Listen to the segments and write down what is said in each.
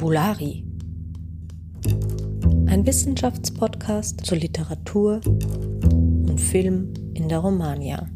Fabulari. Ein Wissenschaftspodcast zur Literatur und Film in der Romagna.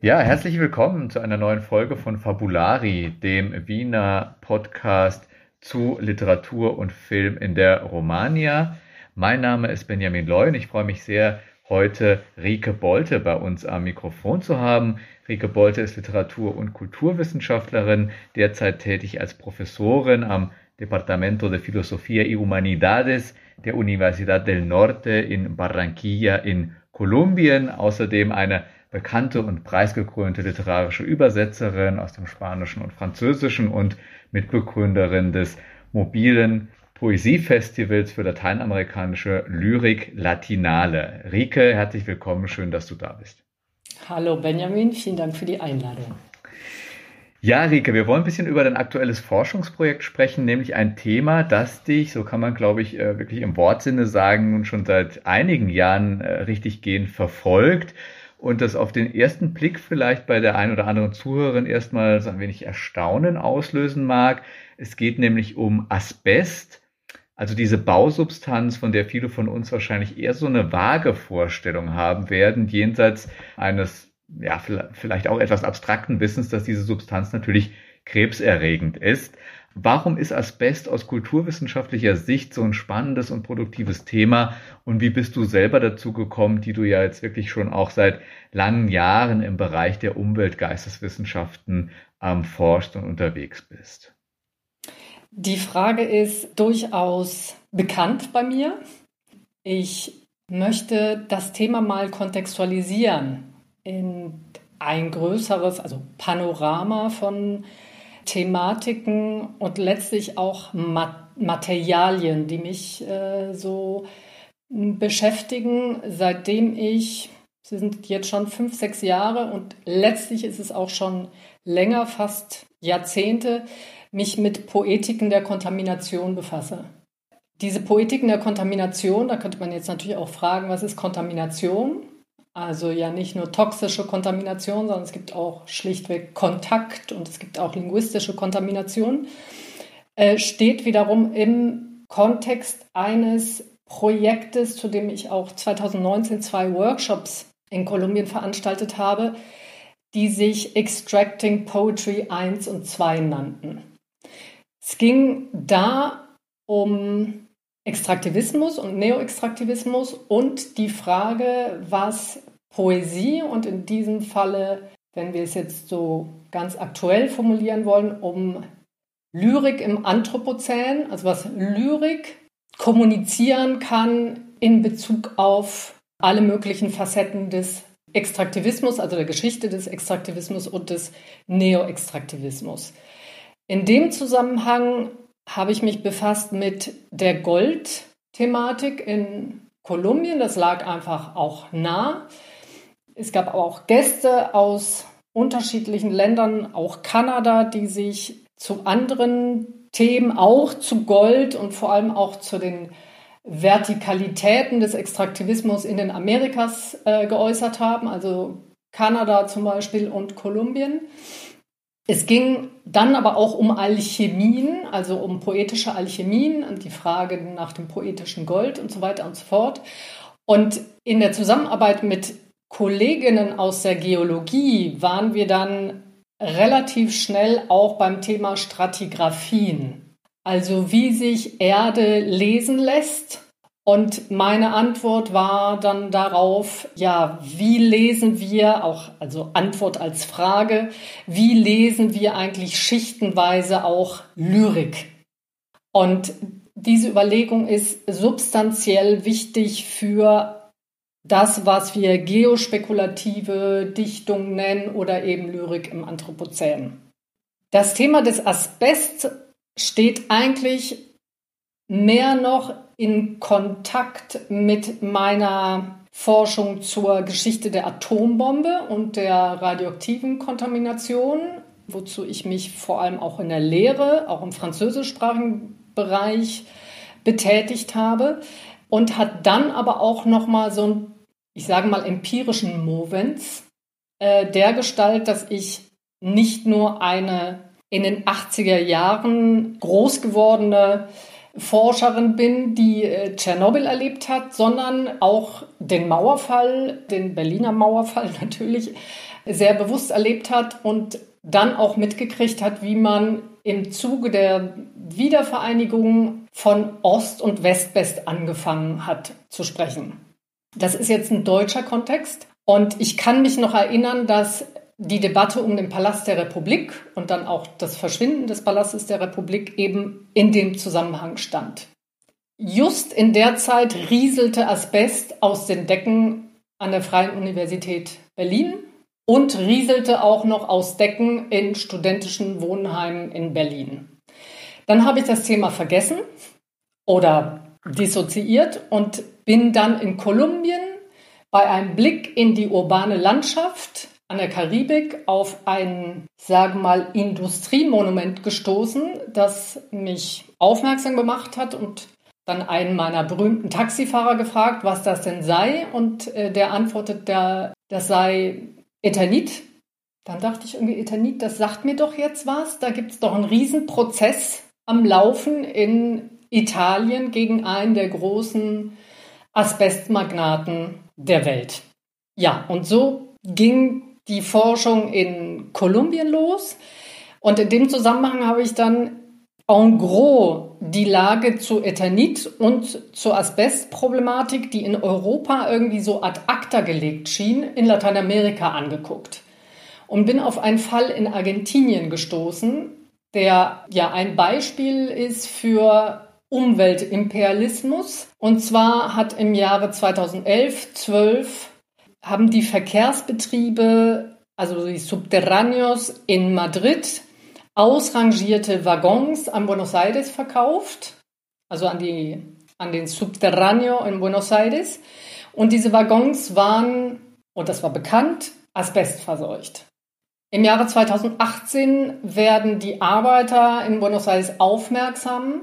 Ja, herzlich willkommen zu einer neuen Folge von Fabulari, dem Wiener Podcast zu Literatur und Film in der Romagna. Mein Name ist Benjamin Loy und ich freue mich sehr, heute Rike Bolte bei uns am Mikrofon zu haben. Rike Bolte ist Literatur- und Kulturwissenschaftlerin, derzeit tätig als Professorin am Departamento de Filosofía y Humanidades der Universidad del Norte in Barranquilla in Kolumbien. Außerdem eine bekannte und preisgekrönte literarische Übersetzerin aus dem Spanischen und Französischen und Mitbegründerin des mobilen Poesiefestivals für lateinamerikanische Lyrik Latinale. Rike, herzlich willkommen, schön, dass du da bist. Hallo Benjamin, vielen Dank für die Einladung. Ja, Rike, wir wollen ein bisschen über dein aktuelles Forschungsprojekt sprechen, nämlich ein Thema, das dich, so kann man glaube ich äh, wirklich im Wortsinne sagen, nun schon seit einigen Jahren äh, richtig gehend verfolgt und das auf den ersten Blick vielleicht bei der einen oder anderen Zuhörerin erstmal so ein wenig Erstaunen auslösen mag. Es geht nämlich um Asbest also diese Bausubstanz, von der viele von uns wahrscheinlich eher so eine vage Vorstellung haben werden, jenseits eines, ja, vielleicht auch etwas abstrakten Wissens, dass diese Substanz natürlich krebserregend ist. Warum ist Asbest aus kulturwissenschaftlicher Sicht so ein spannendes und produktives Thema? Und wie bist du selber dazu gekommen, die du ja jetzt wirklich schon auch seit langen Jahren im Bereich der Umweltgeisteswissenschaften ähm, forscht und unterwegs bist? Die Frage ist durchaus bekannt bei mir. Ich möchte das Thema mal kontextualisieren in ein größeres, also Panorama von Thematiken und letztlich auch Materialien, die mich äh, so beschäftigen, seitdem ich, sie sind jetzt schon fünf, sechs Jahre und letztlich ist es auch schon länger, fast Jahrzehnte, mich mit Poetiken der Kontamination befasse. Diese Poetiken der Kontamination, da könnte man jetzt natürlich auch fragen, was ist Kontamination? Also ja nicht nur toxische Kontamination, sondern es gibt auch schlichtweg Kontakt und es gibt auch linguistische Kontamination, äh, steht wiederum im Kontext eines Projektes, zu dem ich auch 2019 zwei Workshops in Kolumbien veranstaltet habe, die sich Extracting Poetry 1 und 2 nannten. Es ging da um Extraktivismus und Neoextraktivismus und die Frage, was Poesie und in diesem Falle, wenn wir es jetzt so ganz aktuell formulieren wollen, um Lyrik im Anthropozän, also was Lyrik kommunizieren kann in Bezug auf alle möglichen Facetten des Extraktivismus, also der Geschichte des Extraktivismus und des Neoextraktivismus. In dem Zusammenhang habe ich mich befasst mit der Goldthematik in Kolumbien. Das lag einfach auch nah. Es gab auch Gäste aus unterschiedlichen Ländern, auch Kanada, die sich zu anderen Themen, auch zu Gold und vor allem auch zu den Vertikalitäten des Extraktivismus in den Amerikas äh, geäußert haben, also Kanada zum Beispiel und Kolumbien. Es ging dann aber auch um Alchemien, also um poetische Alchemien und die Frage nach dem poetischen Gold und so weiter und so fort. Und in der Zusammenarbeit mit Kolleginnen aus der Geologie waren wir dann relativ schnell auch beim Thema Stratigraphien. Also wie sich Erde lesen lässt und meine Antwort war dann darauf, ja, wie lesen wir, auch also Antwort als Frage, wie lesen wir eigentlich schichtenweise auch Lyrik? Und diese Überlegung ist substanziell wichtig für das, was wir geospekulative Dichtung nennen oder eben Lyrik im Anthropozän. Das Thema des Asbest steht eigentlich mehr noch in Kontakt mit meiner Forschung zur Geschichte der Atombombe und der radioaktiven Kontamination, wozu ich mich vor allem auch in der Lehre, auch im französischsprachigen Bereich betätigt habe und hat dann aber auch noch mal so einen, ich sage mal empirischen Movens äh, der Gestalt, dass ich nicht nur eine in den 80er Jahren groß gewordene Forscherin bin, die äh, Tschernobyl erlebt hat, sondern auch den Mauerfall, den Berliner Mauerfall natürlich, sehr bewusst erlebt hat und dann auch mitgekriegt hat, wie man im Zuge der Wiedervereinigung von Ost und West-West angefangen hat zu sprechen. Das ist jetzt ein deutscher Kontext. Und ich kann mich noch erinnern, dass die Debatte um den Palast der Republik und dann auch das Verschwinden des Palastes der Republik eben in dem Zusammenhang stand. Just in der Zeit rieselte Asbest aus den Decken an der Freien Universität Berlin und rieselte auch noch aus Decken in studentischen Wohnheimen in Berlin. Dann habe ich das Thema vergessen oder dissoziiert und bin dann in Kolumbien bei einem Blick in die urbane Landschaft an der Karibik auf ein, sagen mal, Industriemonument gestoßen, das mich aufmerksam gemacht hat und dann einen meiner berühmten Taxifahrer gefragt, was das denn sei. Und äh, der antwortet, der, das sei Eternit. Dann dachte ich irgendwie, Eternit, das sagt mir doch jetzt was. Da gibt es doch einen Riesenprozess am Laufen in Italien gegen einen der großen Asbestmagnaten der Welt. Ja, und so ging die Forschung in Kolumbien los. Und in dem Zusammenhang habe ich dann en gros die Lage zu Eternit und zur Asbestproblematik, die in Europa irgendwie so ad acta gelegt schien, in Lateinamerika angeguckt. Und bin auf einen Fall in Argentinien gestoßen, der ja ein Beispiel ist für Umweltimperialismus. Und zwar hat im Jahre 2011, 12 haben die Verkehrsbetriebe, also die Subterráneos in Madrid, ausrangierte Waggons an Buenos Aires verkauft, also an, die, an den Subterráneo in Buenos Aires. Und diese Waggons waren, und das war bekannt, asbestverseucht. Im Jahre 2018 werden die Arbeiter in Buenos Aires aufmerksam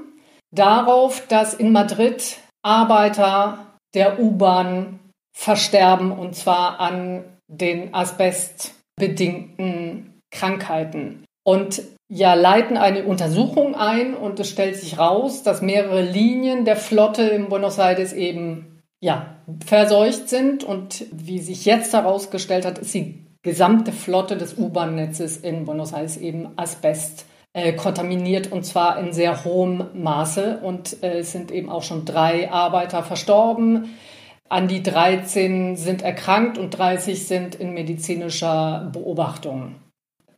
darauf, dass in Madrid Arbeiter der U-Bahn versterben und zwar an den asbestbedingten Krankheiten. Und ja, leiten eine Untersuchung ein und es stellt sich raus, dass mehrere Linien der Flotte in Buenos Aires eben ja, verseucht sind und wie sich jetzt herausgestellt hat, ist die gesamte Flotte des U-Bahn-Netzes in Buenos Aires eben Asbest äh, kontaminiert und zwar in sehr hohem Maße. Und äh, es sind eben auch schon drei Arbeiter verstorben. An die 13 sind erkrankt und 30 sind in medizinischer Beobachtung.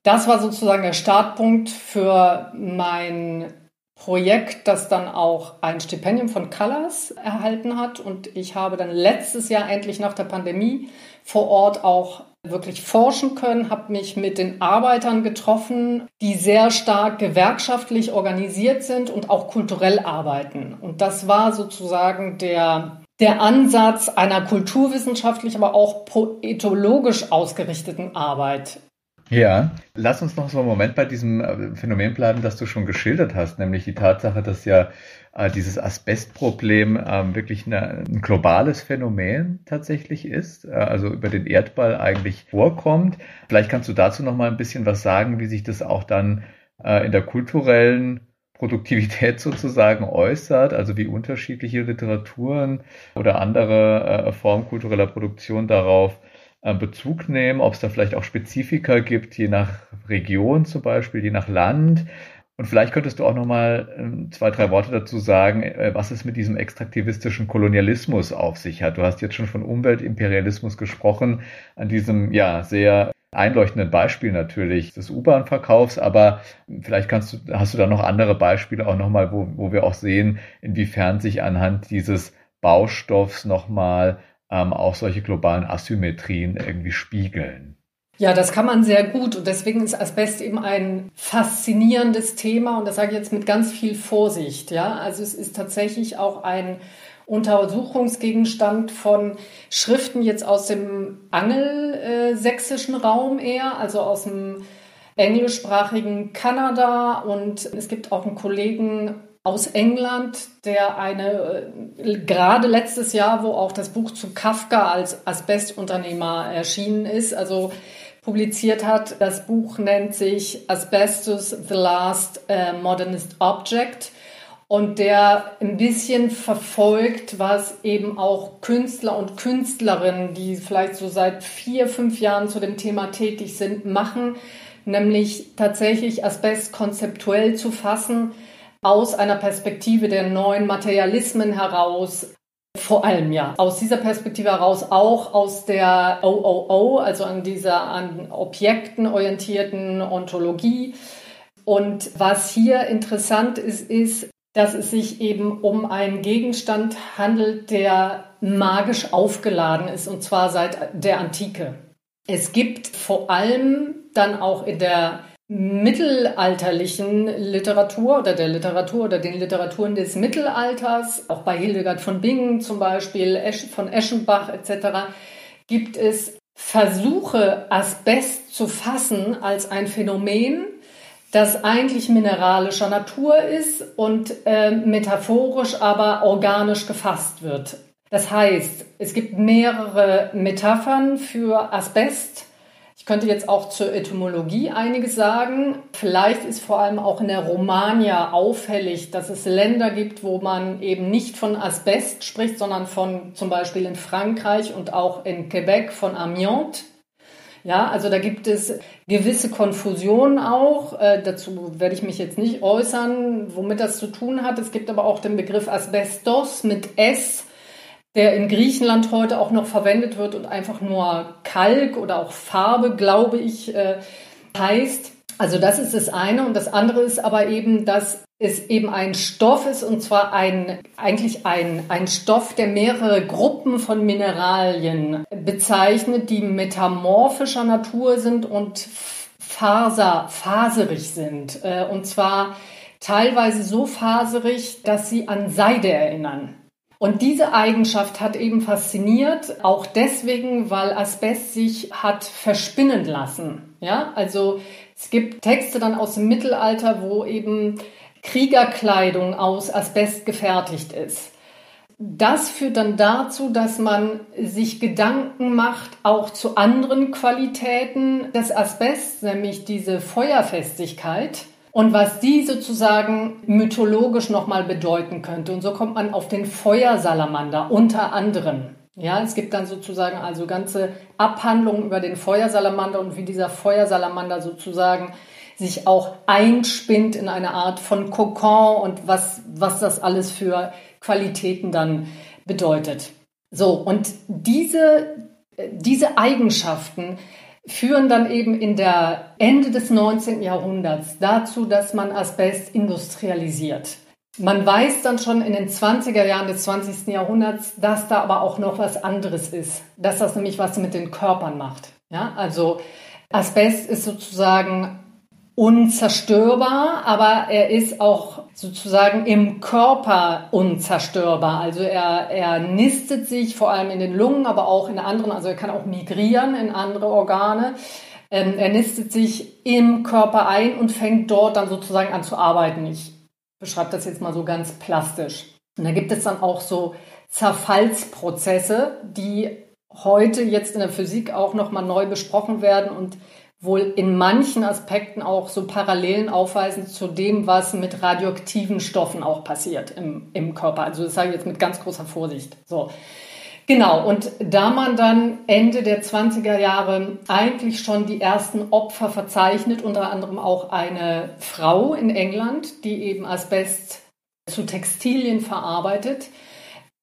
Das war sozusagen der Startpunkt für mein Projekt, das dann auch ein Stipendium von Colors erhalten hat. Und ich habe dann letztes Jahr endlich nach der Pandemie vor Ort auch wirklich forschen können, habe mich mit den Arbeitern getroffen, die sehr stark gewerkschaftlich organisiert sind und auch kulturell arbeiten. Und das war sozusagen der, der Ansatz einer kulturwissenschaftlich, aber auch poetologisch ausgerichteten Arbeit. Ja, lass uns noch so einen Moment bei diesem äh, Phänomen bleiben, das du schon geschildert hast, nämlich die Tatsache, dass ja äh, dieses Asbestproblem äh, wirklich eine, ein globales Phänomen tatsächlich ist, äh, also über den Erdball eigentlich vorkommt. Vielleicht kannst du dazu noch mal ein bisschen was sagen, wie sich das auch dann äh, in der kulturellen Produktivität sozusagen äußert, also wie unterschiedliche Literaturen oder andere äh, Formen kultureller Produktion darauf äh, Bezug nehmen, ob es da vielleicht auch Spezifika gibt, je nach Region zum Beispiel, je nach Land und vielleicht könntest du auch noch mal ähm, zwei, drei Worte dazu sagen, äh, was es mit diesem extraktivistischen Kolonialismus auf sich hat. Du hast jetzt schon von Umweltimperialismus gesprochen, an diesem ja sehr einleuchtenden Beispiel natürlich des U-Bahn-Verkaufs, aber vielleicht kannst du, hast du da noch andere Beispiele auch nochmal, wo, wo wir auch sehen, inwiefern sich anhand dieses Baustoffs nochmal ähm, auch solche globalen Asymmetrien irgendwie spiegeln. Ja, das kann man sehr gut und deswegen ist Asbest eben ein faszinierendes Thema und das sage ich jetzt mit ganz viel Vorsicht. Ja, also es ist tatsächlich auch ein Untersuchungsgegenstand von Schriften jetzt aus dem angelsächsischen Raum eher, also aus dem englischsprachigen Kanada und es gibt auch einen Kollegen aus England, der eine, äh, gerade letztes Jahr, wo auch das Buch zu Kafka als Asbestunternehmer erschienen ist, also publiziert hat. Das Buch nennt sich Asbestos, The Last uh, Modernist Object und der ein bisschen verfolgt, was eben auch Künstler und Künstlerinnen, die vielleicht so seit vier, fünf Jahren zu dem Thema tätig sind, machen, nämlich tatsächlich Asbest konzeptuell zu fassen, aus einer Perspektive der neuen Materialismen heraus, vor allem ja, aus dieser Perspektive heraus auch aus der OOO, also an dieser an Objekten orientierten Ontologie. Und was hier interessant ist, ist, dass es sich eben um einen Gegenstand handelt, der magisch aufgeladen ist, und zwar seit der Antike. Es gibt vor allem dann auch in der mittelalterlichen Literatur oder der Literatur oder den Literaturen des Mittelalters, auch bei Hildegard von Bingen zum Beispiel, von Eschenbach etc., gibt es Versuche, Asbest zu fassen als ein Phänomen, das eigentlich mineralischer Natur ist und äh, metaphorisch aber organisch gefasst wird. Das heißt, es gibt mehrere Metaphern für Asbest, ich könnte jetzt auch zur Etymologie einiges sagen. Vielleicht ist vor allem auch in der Romagna auffällig, dass es Länder gibt, wo man eben nicht von Asbest spricht, sondern von zum Beispiel in Frankreich und auch in Quebec von Amiante. Ja, also da gibt es gewisse Konfusionen auch. Äh, dazu werde ich mich jetzt nicht äußern, womit das zu tun hat. Es gibt aber auch den Begriff Asbestos mit S der in Griechenland heute auch noch verwendet wird und einfach nur Kalk oder auch Farbe, glaube ich, äh, heißt. Also das ist das eine und das andere ist aber eben, dass es eben ein Stoff ist und zwar ein, eigentlich ein, ein Stoff, der mehrere Gruppen von Mineralien bezeichnet, die metamorphischer Natur sind und faser, faserig sind. Äh, und zwar teilweise so faserig, dass sie an Seide erinnern. Und diese Eigenschaft hat eben fasziniert, auch deswegen, weil Asbest sich hat verspinnen lassen. Ja, also es gibt Texte dann aus dem Mittelalter, wo eben Kriegerkleidung aus Asbest gefertigt ist. Das führt dann dazu, dass man sich Gedanken macht, auch zu anderen Qualitäten des Asbests, nämlich diese Feuerfestigkeit und was die sozusagen mythologisch nochmal bedeuten könnte. Und so kommt man auf den Feuersalamander unter anderem. Ja, es gibt dann sozusagen also ganze Abhandlungen über den Feuersalamander und wie dieser Feuersalamander sozusagen sich auch einspinnt in eine Art von Kokon und was, was das alles für Qualitäten dann bedeutet. So, und diese, diese Eigenschaften führen dann eben in der Ende des 19. Jahrhunderts dazu, dass man Asbest industrialisiert. Man weiß dann schon in den 20er Jahren des 20. Jahrhunderts, dass da aber auch noch was anderes ist, dass das nämlich was mit den Körpern macht. Ja, also Asbest ist sozusagen unzerstörbar, aber er ist auch sozusagen im Körper unzerstörbar. Also er, er nistet sich vor allem in den Lungen, aber auch in anderen, also er kann auch migrieren in andere Organe. Ähm, er nistet sich im Körper ein und fängt dort dann sozusagen an zu arbeiten. Ich beschreibe das jetzt mal so ganz plastisch. Und da gibt es dann auch so Zerfallsprozesse, die heute jetzt in der Physik auch nochmal neu besprochen werden und wohl in manchen Aspekten auch so Parallelen aufweisen zu dem, was mit radioaktiven Stoffen auch passiert im, im Körper. Also das sage ich jetzt mit ganz großer Vorsicht. So. Genau, und da man dann Ende der 20er Jahre eigentlich schon die ersten Opfer verzeichnet, unter anderem auch eine Frau in England, die eben Asbest zu Textilien verarbeitet,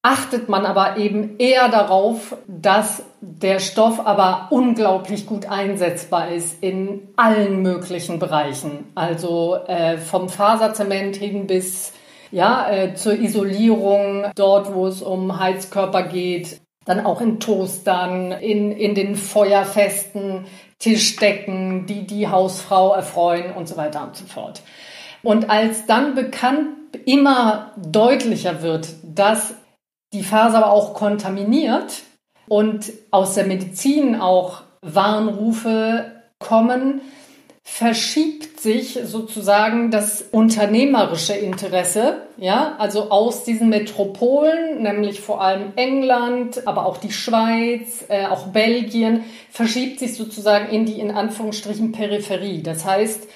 achtet man aber eben eher darauf, dass der Stoff aber unglaublich gut einsetzbar ist in allen möglichen Bereichen. Also äh, vom Faserzement hin bis ja, äh, zur Isolierung, dort wo es um Heizkörper geht, dann auch in Toastern, in, in den feuerfesten Tischdecken, die die Hausfrau erfreuen und so weiter und so fort. Und als dann bekannt immer deutlicher wird, dass die Faser aber auch kontaminiert und aus der Medizin auch Warnrufe kommen, verschiebt sich sozusagen das unternehmerische Interesse, ja, also aus diesen Metropolen, nämlich vor allem England, aber auch die Schweiz, äh, auch Belgien, verschiebt sich sozusagen in die in Anführungsstrichen Peripherie. Das heißt,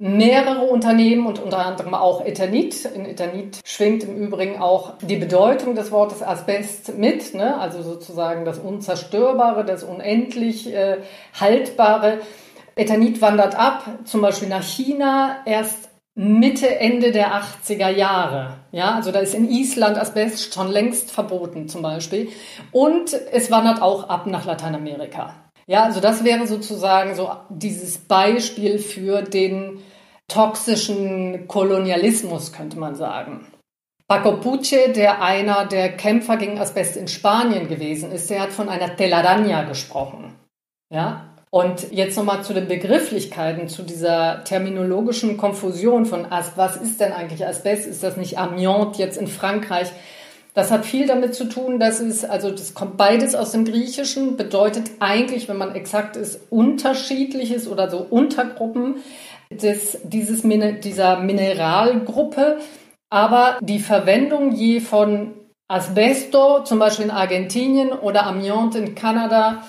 mehrere Unternehmen und unter anderem auch Eternit. In Eternit schwingt im Übrigen auch die Bedeutung des Wortes Asbest mit, ne? also sozusagen das Unzerstörbare, das unendlich äh, Haltbare. Eternit wandert ab, zum Beispiel nach China, erst Mitte, Ende der 80er Jahre. Ja, also da ist in Island Asbest schon längst verboten zum Beispiel. Und es wandert auch ab nach Lateinamerika. Ja, also das wäre sozusagen so dieses Beispiel für den toxischen Kolonialismus, könnte man sagen. Paco Puche, der einer der Kämpfer gegen Asbest in Spanien gewesen ist, der hat von einer Telaraña gesprochen. Ja, und jetzt nochmal zu den Begrifflichkeiten, zu dieser terminologischen Konfusion von Asbest. Was ist denn eigentlich Asbest? Ist das nicht Amiant jetzt in Frankreich? Das hat viel damit zu tun, dass es, also das kommt beides aus dem Griechischen, bedeutet eigentlich, wenn man exakt ist, unterschiedliches oder so Untergruppen des, dieses, dieser Mineralgruppe. Aber die Verwendung je von Asbesto, zum Beispiel in Argentinien oder Amiant in Kanada,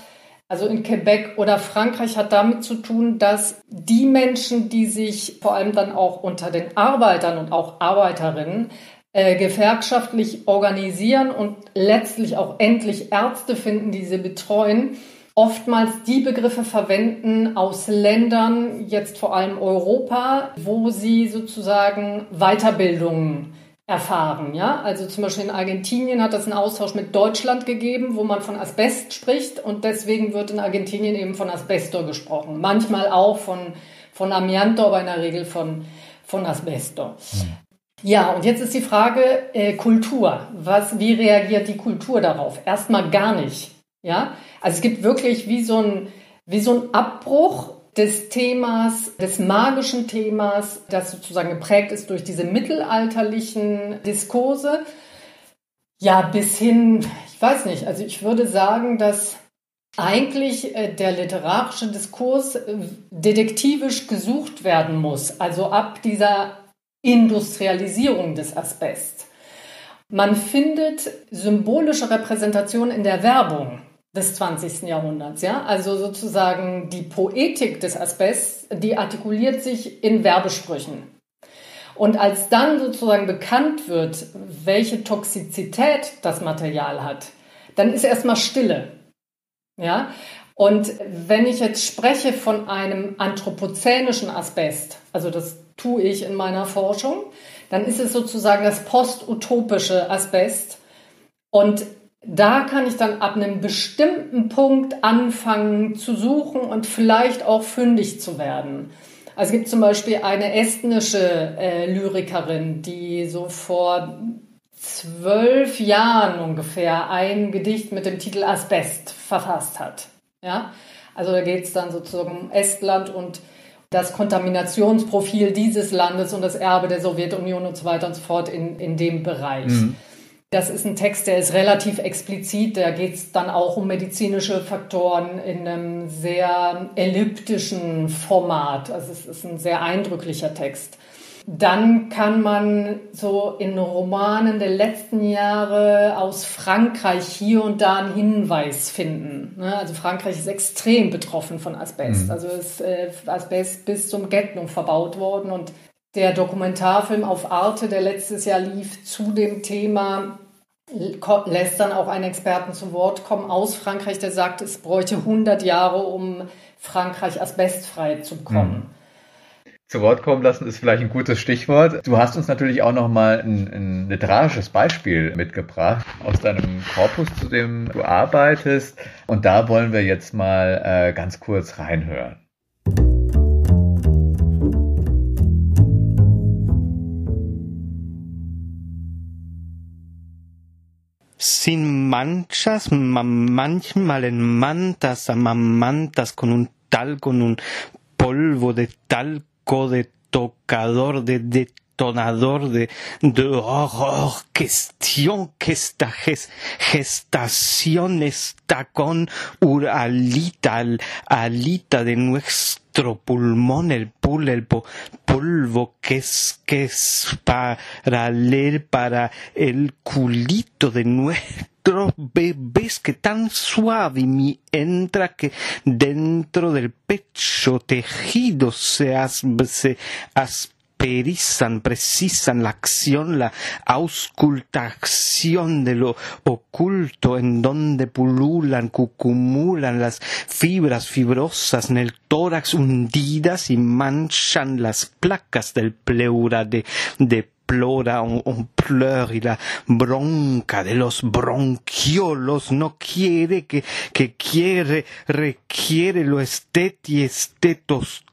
also in Quebec oder Frankreich, hat damit zu tun, dass die Menschen, die sich vor allem dann auch unter den Arbeitern und auch Arbeiterinnen äh, gewerkschaftlich organisieren und letztlich auch endlich Ärzte finden, die sie betreuen, oftmals die Begriffe verwenden aus Ländern, jetzt vor allem Europa, wo sie sozusagen Weiterbildungen erfahren. Ja? Also zum Beispiel in Argentinien hat es einen Austausch mit Deutschland gegeben, wo man von Asbest spricht und deswegen wird in Argentinien eben von Asbestor gesprochen. Manchmal auch von, von Amianto, aber in der Regel von, von Asbestor. Hm. Ja, und jetzt ist die Frage äh, Kultur. Was, wie reagiert die Kultur darauf? Erstmal gar nicht. Ja, also es gibt wirklich wie so ein, wie so ein Abbruch des Themas, des magischen Themas, das sozusagen geprägt ist durch diese mittelalterlichen Diskurse. Ja, bis hin, ich weiß nicht, also ich würde sagen, dass eigentlich äh, der literarische Diskurs äh, detektivisch gesucht werden muss, also ab dieser Industrialisierung des Asbest. Man findet symbolische Repräsentationen in der Werbung des 20. Jahrhunderts. Ja? Also sozusagen die Poetik des Asbests, die artikuliert sich in Werbesprüchen. Und als dann sozusagen bekannt wird, welche Toxizität das Material hat, dann ist erstmal Stille. Ja? Und wenn ich jetzt spreche von einem anthropozänischen Asbest, also das tue ich in meiner Forschung, dann ist es sozusagen das postutopische Asbest. Und da kann ich dann ab einem bestimmten Punkt anfangen zu suchen und vielleicht auch fündig zu werden. Also es gibt zum Beispiel eine estnische äh, Lyrikerin, die so vor zwölf Jahren ungefähr ein Gedicht mit dem Titel Asbest verfasst hat. Ja, also da geht es dann sozusagen um Estland und das Kontaminationsprofil dieses Landes und das Erbe der Sowjetunion und so weiter und so fort in, in dem Bereich. Mhm. Das ist ein Text, der ist relativ explizit. Da geht es dann auch um medizinische Faktoren in einem sehr elliptischen Format. Also es ist ein sehr eindrücklicher Text. Dann kann man so in Romanen der letzten Jahre aus Frankreich hier und da einen Hinweis finden. Ne? Also Frankreich ist extrem betroffen von Asbest. Mhm. Also ist äh, Asbest bis zum Getnung verbaut worden und der Dokumentarfilm auf Arte, der letztes Jahr lief, zu dem Thema, lässt dann auch einen Experten zu Wort kommen aus Frankreich, der sagt, es bräuchte 100 Jahre, um Frankreich asbestfrei zu bekommen. Hm. Zu Wort kommen lassen ist vielleicht ein gutes Stichwort. Du hast uns natürlich auch noch mal ein, ein literarisches Beispiel mitgebracht aus deinem Korpus, zu dem du arbeitest. Und da wollen wir jetzt mal äh, ganz kurz reinhören. Sin manchas, manchmal en mantas, amamantas con un tal, con un polvo de talco, de tocador, de detonador, de, de oh, cuestión que esta gestación está con Uralita, alita de nuestro nuestro pulmón, el pulpo, polvo que es, que es para leer para el culito de nuestros bebés que tan suave mi entra que dentro del pecho tejido se, as, se perizan, precisan la acción, la auscultación de lo oculto en donde pululan, cucumulan las fibras fibrosas en el tórax hundidas y manchan las placas del pleura de, de plora un, pleur y la bronca de los bronquiolos. No quiere que, que quiere, requiere lo esteti estetos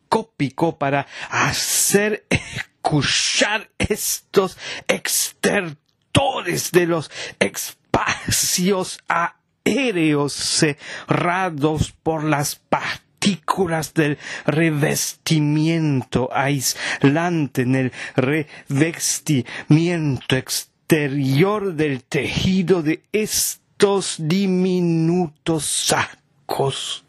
para hacer escuchar estos extertores de los espacios aéreos cerrados por las partículas del revestimiento aislante en el revestimiento exterior del tejido de estos diminutos sacos.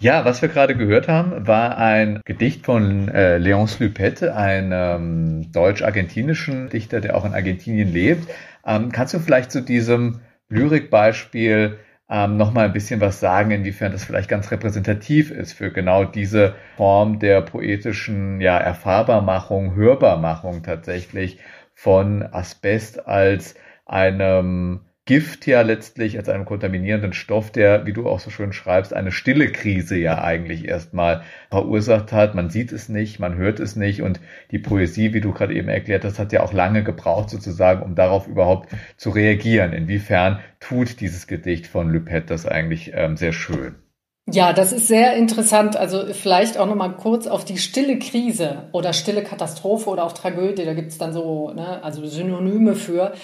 Ja, was wir gerade gehört haben, war ein Gedicht von äh, Léonce Lupette, einem ähm, deutsch-argentinischen Dichter, der auch in Argentinien lebt. Ähm, kannst du vielleicht zu diesem Lyrikbeispiel ähm, noch mal ein bisschen was sagen, inwiefern das vielleicht ganz repräsentativ ist für genau diese Form der poetischen ja, Erfahrbarmachung, Hörbarmachung tatsächlich von Asbest als einem Gift ja letztlich als einem kontaminierenden Stoff, der, wie du auch so schön schreibst, eine stille Krise ja eigentlich erstmal verursacht hat. Man sieht es nicht, man hört es nicht und die Poesie, wie du gerade eben erklärt hast, hat ja auch lange gebraucht sozusagen, um darauf überhaupt zu reagieren. Inwiefern tut dieses Gedicht von Lupet das eigentlich ähm, sehr schön? Ja, das ist sehr interessant. Also vielleicht auch noch mal kurz auf die stille Krise oder stille Katastrophe oder auch Tragödie. Da gibt es dann so, ne, also Synonyme für.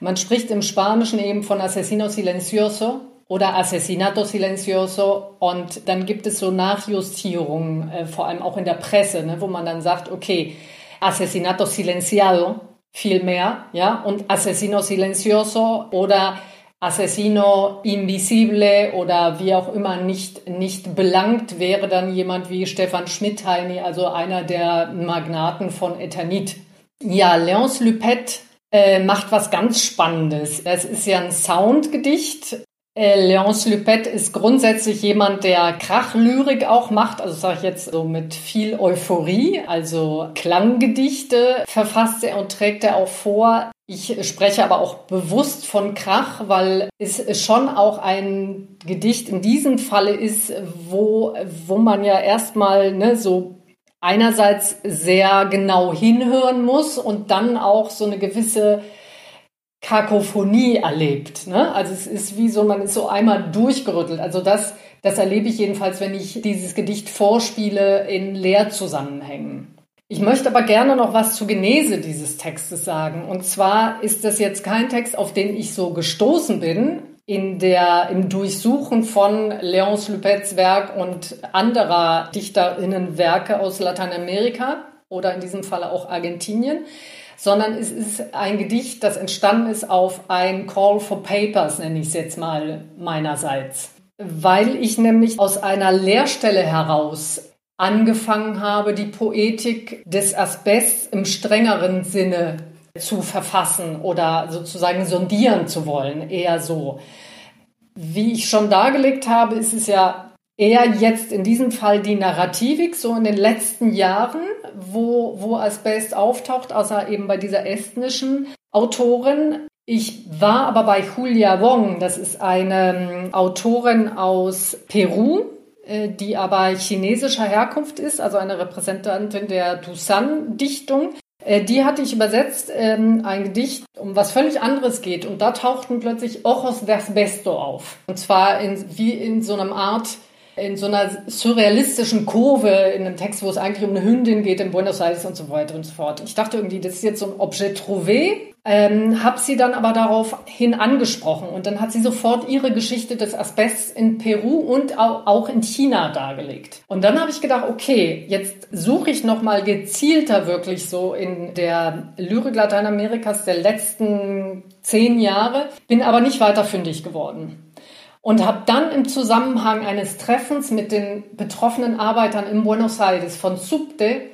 Man spricht im Spanischen eben von Asesino Silencioso oder Asesinato Silencioso und dann gibt es so Nachjustierungen, äh, vor allem auch in der Presse, ne, wo man dann sagt, okay, Asesinato Silenciado viel mehr, ja, und Asesino Silencioso oder Asesino Invisible oder wie auch immer nicht, nicht belangt wäre dann jemand wie Stefan Schmidheini, also einer der Magnaten von Eternit. Ja, Léonce Lupet äh, macht was ganz Spannendes. Das ist ja ein Soundgedicht. Äh, Léonce Lupet ist grundsätzlich jemand, der Krachlyrik auch macht, also sage ich jetzt so mit viel Euphorie, also Klanggedichte verfasst er und trägt er auch vor. Ich spreche aber auch bewusst von Krach, weil es schon auch ein Gedicht in diesem Falle ist, wo, wo man ja erstmal ne, so einerseits sehr genau hinhören muss und dann auch so eine gewisse Kakophonie erlebt. Ne? Also es ist wie so, man ist so einmal durchgerüttelt. Also das, das erlebe ich jedenfalls, wenn ich dieses Gedicht vorspiele in Lehrzusammenhängen. Ich möchte aber gerne noch was zur Genese dieses Textes sagen. Und zwar ist das jetzt kein Text, auf den ich so gestoßen bin, in der, im Durchsuchen von Léonce Lupets Werk und anderer Dichterinnenwerke aus Lateinamerika oder in diesem Falle auch Argentinien, sondern es ist ein Gedicht, das entstanden ist auf ein Call for Papers, nenne ich es jetzt mal meinerseits. Weil ich nämlich aus einer Lehrstelle heraus angefangen habe, die Poetik des Asbests im strengeren Sinne zu verfassen oder sozusagen sondieren zu wollen, eher so. Wie ich schon dargelegt habe, ist es ja eher jetzt in diesem Fall die Narrativik, so in den letzten Jahren, wo, wo Asbest auftaucht, außer eben bei dieser estnischen Autorin. Ich war aber bei Julia Wong, das ist eine ähm, Autorin aus Peru, äh, die aber chinesischer Herkunft ist, also eine Repräsentantin der Dusan-Dichtung. Äh, die hatte ich übersetzt, ähm, ein Gedicht, um was völlig anderes geht. Und da tauchten plötzlich Ojos de Asbesto auf. Und zwar in, wie in so einem Art in so einer surrealistischen Kurve in einem Text, wo es eigentlich um eine Hündin geht in Buenos Aires und so weiter und so fort. Ich dachte irgendwie, das ist jetzt so ein Objet trouvé, ähm, habe sie dann aber daraufhin angesprochen und dann hat sie sofort ihre Geschichte des Asbests in Peru und auch in China dargelegt. Und dann habe ich gedacht, okay, jetzt suche ich noch mal gezielter wirklich so in der Lyrik Lateinamerikas der letzten zehn Jahre, bin aber nicht weiter fündig geworden und habe dann im Zusammenhang eines Treffens mit den betroffenen Arbeitern in Buenos Aires von Subte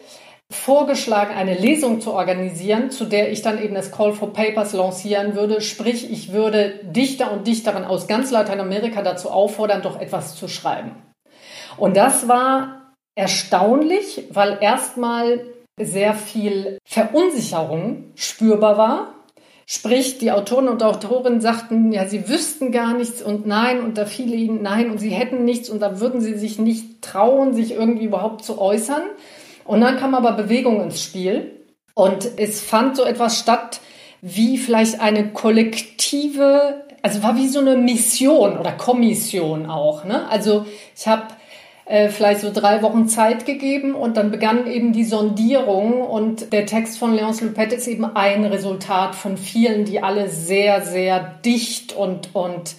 vorgeschlagen, eine Lesung zu organisieren, zu der ich dann eben das Call for Papers lancieren würde. Sprich, ich würde Dichter und Dichterinnen aus ganz Lateinamerika dazu auffordern, doch etwas zu schreiben. Und das war erstaunlich, weil erstmal sehr viel Verunsicherung spürbar war Sprich, die Autoren und Autorinnen sagten, ja, sie wüssten gar nichts und nein, und da fiel ihnen nein und sie hätten nichts und da würden sie sich nicht trauen, sich irgendwie überhaupt zu äußern. Und dann kam aber Bewegung ins Spiel und es fand so etwas statt wie vielleicht eine kollektive, also war wie so eine Mission oder Kommission auch. Ne? Also ich habe äh, vielleicht so drei Wochen Zeit gegeben und dann begann eben die Sondierung und der Text von Léonce Lupet ist eben ein Resultat von vielen, die alle sehr, sehr dicht und, und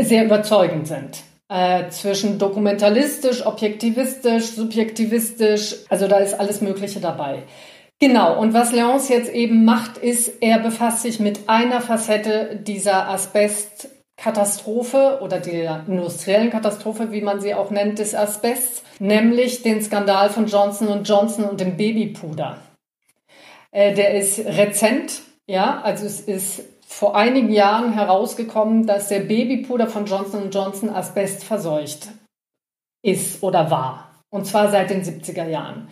sehr überzeugend sind. Äh, zwischen dokumentalistisch, objektivistisch, subjektivistisch, also da ist alles Mögliche dabei. Genau, und was Léonce jetzt eben macht, ist, er befasst sich mit einer Facette dieser Asbest- Katastrophe oder der industriellen Katastrophe, wie man sie auch nennt, des Asbests, nämlich den Skandal von Johnson Johnson und dem Babypuder. Äh, der ist rezent, ja, also es ist vor einigen Jahren herausgekommen, dass der Babypuder von Johnson Johnson Asbest verseucht ist oder war. Und zwar seit den 70er Jahren.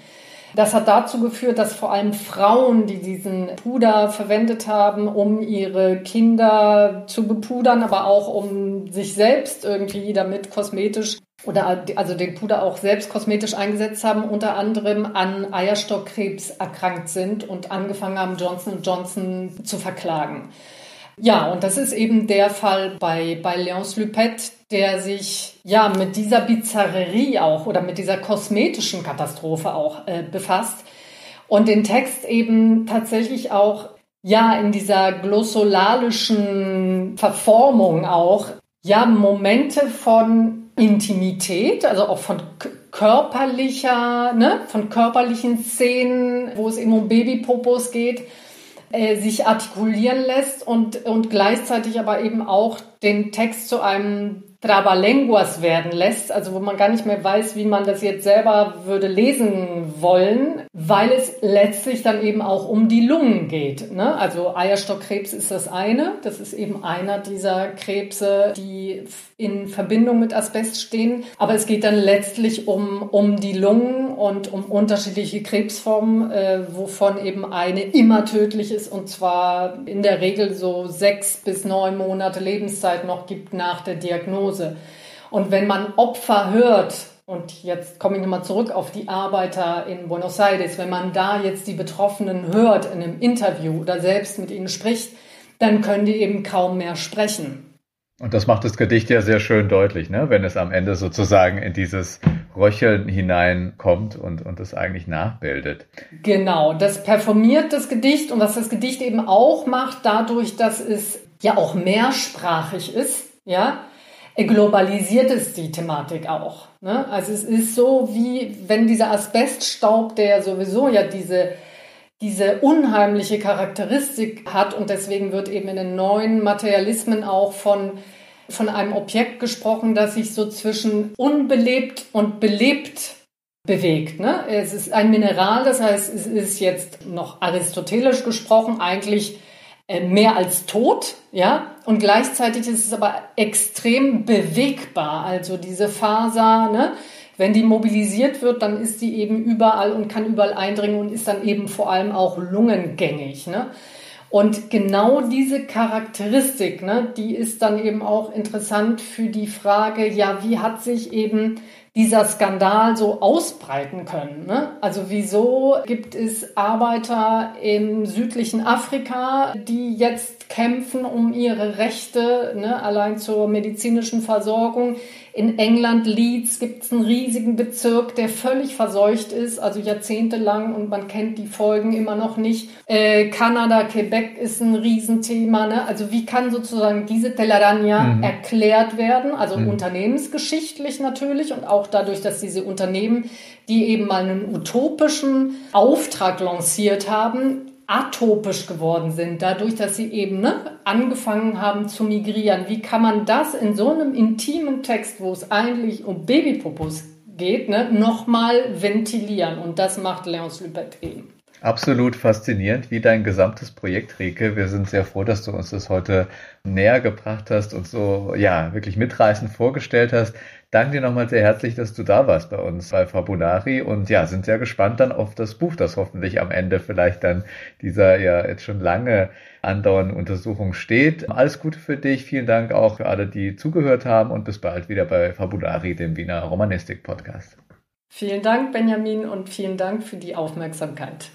Das hat dazu geführt, dass vor allem Frauen, die diesen Puder verwendet haben, um ihre Kinder zu bepudern, aber auch um sich selbst irgendwie damit kosmetisch oder also den Puder auch selbst kosmetisch eingesetzt haben, unter anderem an Eierstockkrebs erkrankt sind und angefangen haben, Johnson Johnson zu verklagen. Ja, und das ist eben der Fall bei, bei Léonce Lupet, der sich ja mit dieser Bizarrerie auch oder mit dieser kosmetischen Katastrophe auch äh, befasst und den Text eben tatsächlich auch ja in dieser glossolalischen Verformung auch ja Momente von Intimität, also auch von körperlicher, ne, von körperlichen Szenen, wo es eben um Babypopos geht, äh, sich artikulieren lässt und, und gleichzeitig aber eben auch den Text zu einem Trabalenguas werden lässt, also wo man gar nicht mehr weiß, wie man das jetzt selber würde lesen wollen, weil es letztlich dann eben auch um die Lungen geht. Ne? Also Eierstockkrebs ist das eine, das ist eben einer dieser Krebse, die in Verbindung mit Asbest stehen, aber es geht dann letztlich um, um die Lungen und um unterschiedliche Krebsformen, äh, wovon eben eine immer tödlich ist und zwar in der Regel so sechs bis neun Monate Lebenszeit noch gibt nach der Diagnose. Diagnose. Und wenn man Opfer hört, und jetzt komme ich nochmal zurück auf die Arbeiter in Buenos Aires, wenn man da jetzt die Betroffenen hört in einem Interview oder selbst mit ihnen spricht, dann können die eben kaum mehr sprechen. Und das macht das Gedicht ja sehr schön deutlich, ne? wenn es am Ende sozusagen in dieses Röcheln hineinkommt und, und es eigentlich nachbildet. Genau, das performiert das Gedicht und was das Gedicht eben auch macht, dadurch, dass es ja auch mehrsprachig ist, ja, globalisiert ist die Thematik auch. Ne? Also es ist so, wie wenn dieser Asbeststaub, der sowieso ja diese, diese unheimliche Charakteristik hat und deswegen wird eben in den neuen Materialismen auch von, von einem Objekt gesprochen, das sich so zwischen unbelebt und belebt bewegt. Ne? Es ist ein Mineral, das heißt, es ist jetzt noch aristotelisch gesprochen eigentlich äh, mehr als tot, ja, und gleichzeitig ist es aber extrem bewegbar. Also diese Faser, ne, wenn die mobilisiert wird, dann ist die eben überall und kann überall eindringen und ist dann eben vor allem auch lungengängig, ne. Und genau diese Charakteristik, ne, die ist dann eben auch interessant für die Frage, ja, wie hat sich eben dieser Skandal so ausbreiten können. Ne? Also wieso gibt es Arbeiter im südlichen Afrika, die jetzt kämpfen um ihre Rechte, ne, allein zur medizinischen Versorgung, In England, Leeds, gibt es einen riesigen Bezirk, der völlig verseucht ist, also jahrzehntelang und man kennt die Folgen immer noch nicht. Äh, Kanada, Quebec ist ein Riesenthema. Ne? Also wie kann sozusagen diese Telaraña mhm. erklärt werden? Also mhm. unternehmensgeschichtlich natürlich und auch dadurch, dass diese Unternehmen, die eben mal einen utopischen Auftrag lanciert haben, atopisch geworden sind, dadurch, dass sie eben ne, angefangen haben zu migrieren. Wie kann man das in so einem intimen Text, wo es eigentlich um Babypopos geht, ne, nochmal ventilieren? Und das macht Léonce Lupet eben. Absolut faszinierend, wie dein gesamtes Projekt, Rike. Wir sind sehr froh, dass du uns das heute näher gebracht hast und so, ja, wirklich mitreißend vorgestellt hast. Danke dir nochmal sehr herzlich, dass du da warst bei uns bei Fabunari und ja, sind sehr gespannt dann auf das Buch, das hoffentlich am Ende vielleicht dann dieser ja jetzt schon lange andauernden Untersuchung steht. Alles Gute für dich. Vielen Dank auch für alle, die zugehört haben und bis bald wieder bei Fabunari, dem Wiener Romanistik Podcast. Vielen Dank, Benjamin, und vielen Dank für die Aufmerksamkeit.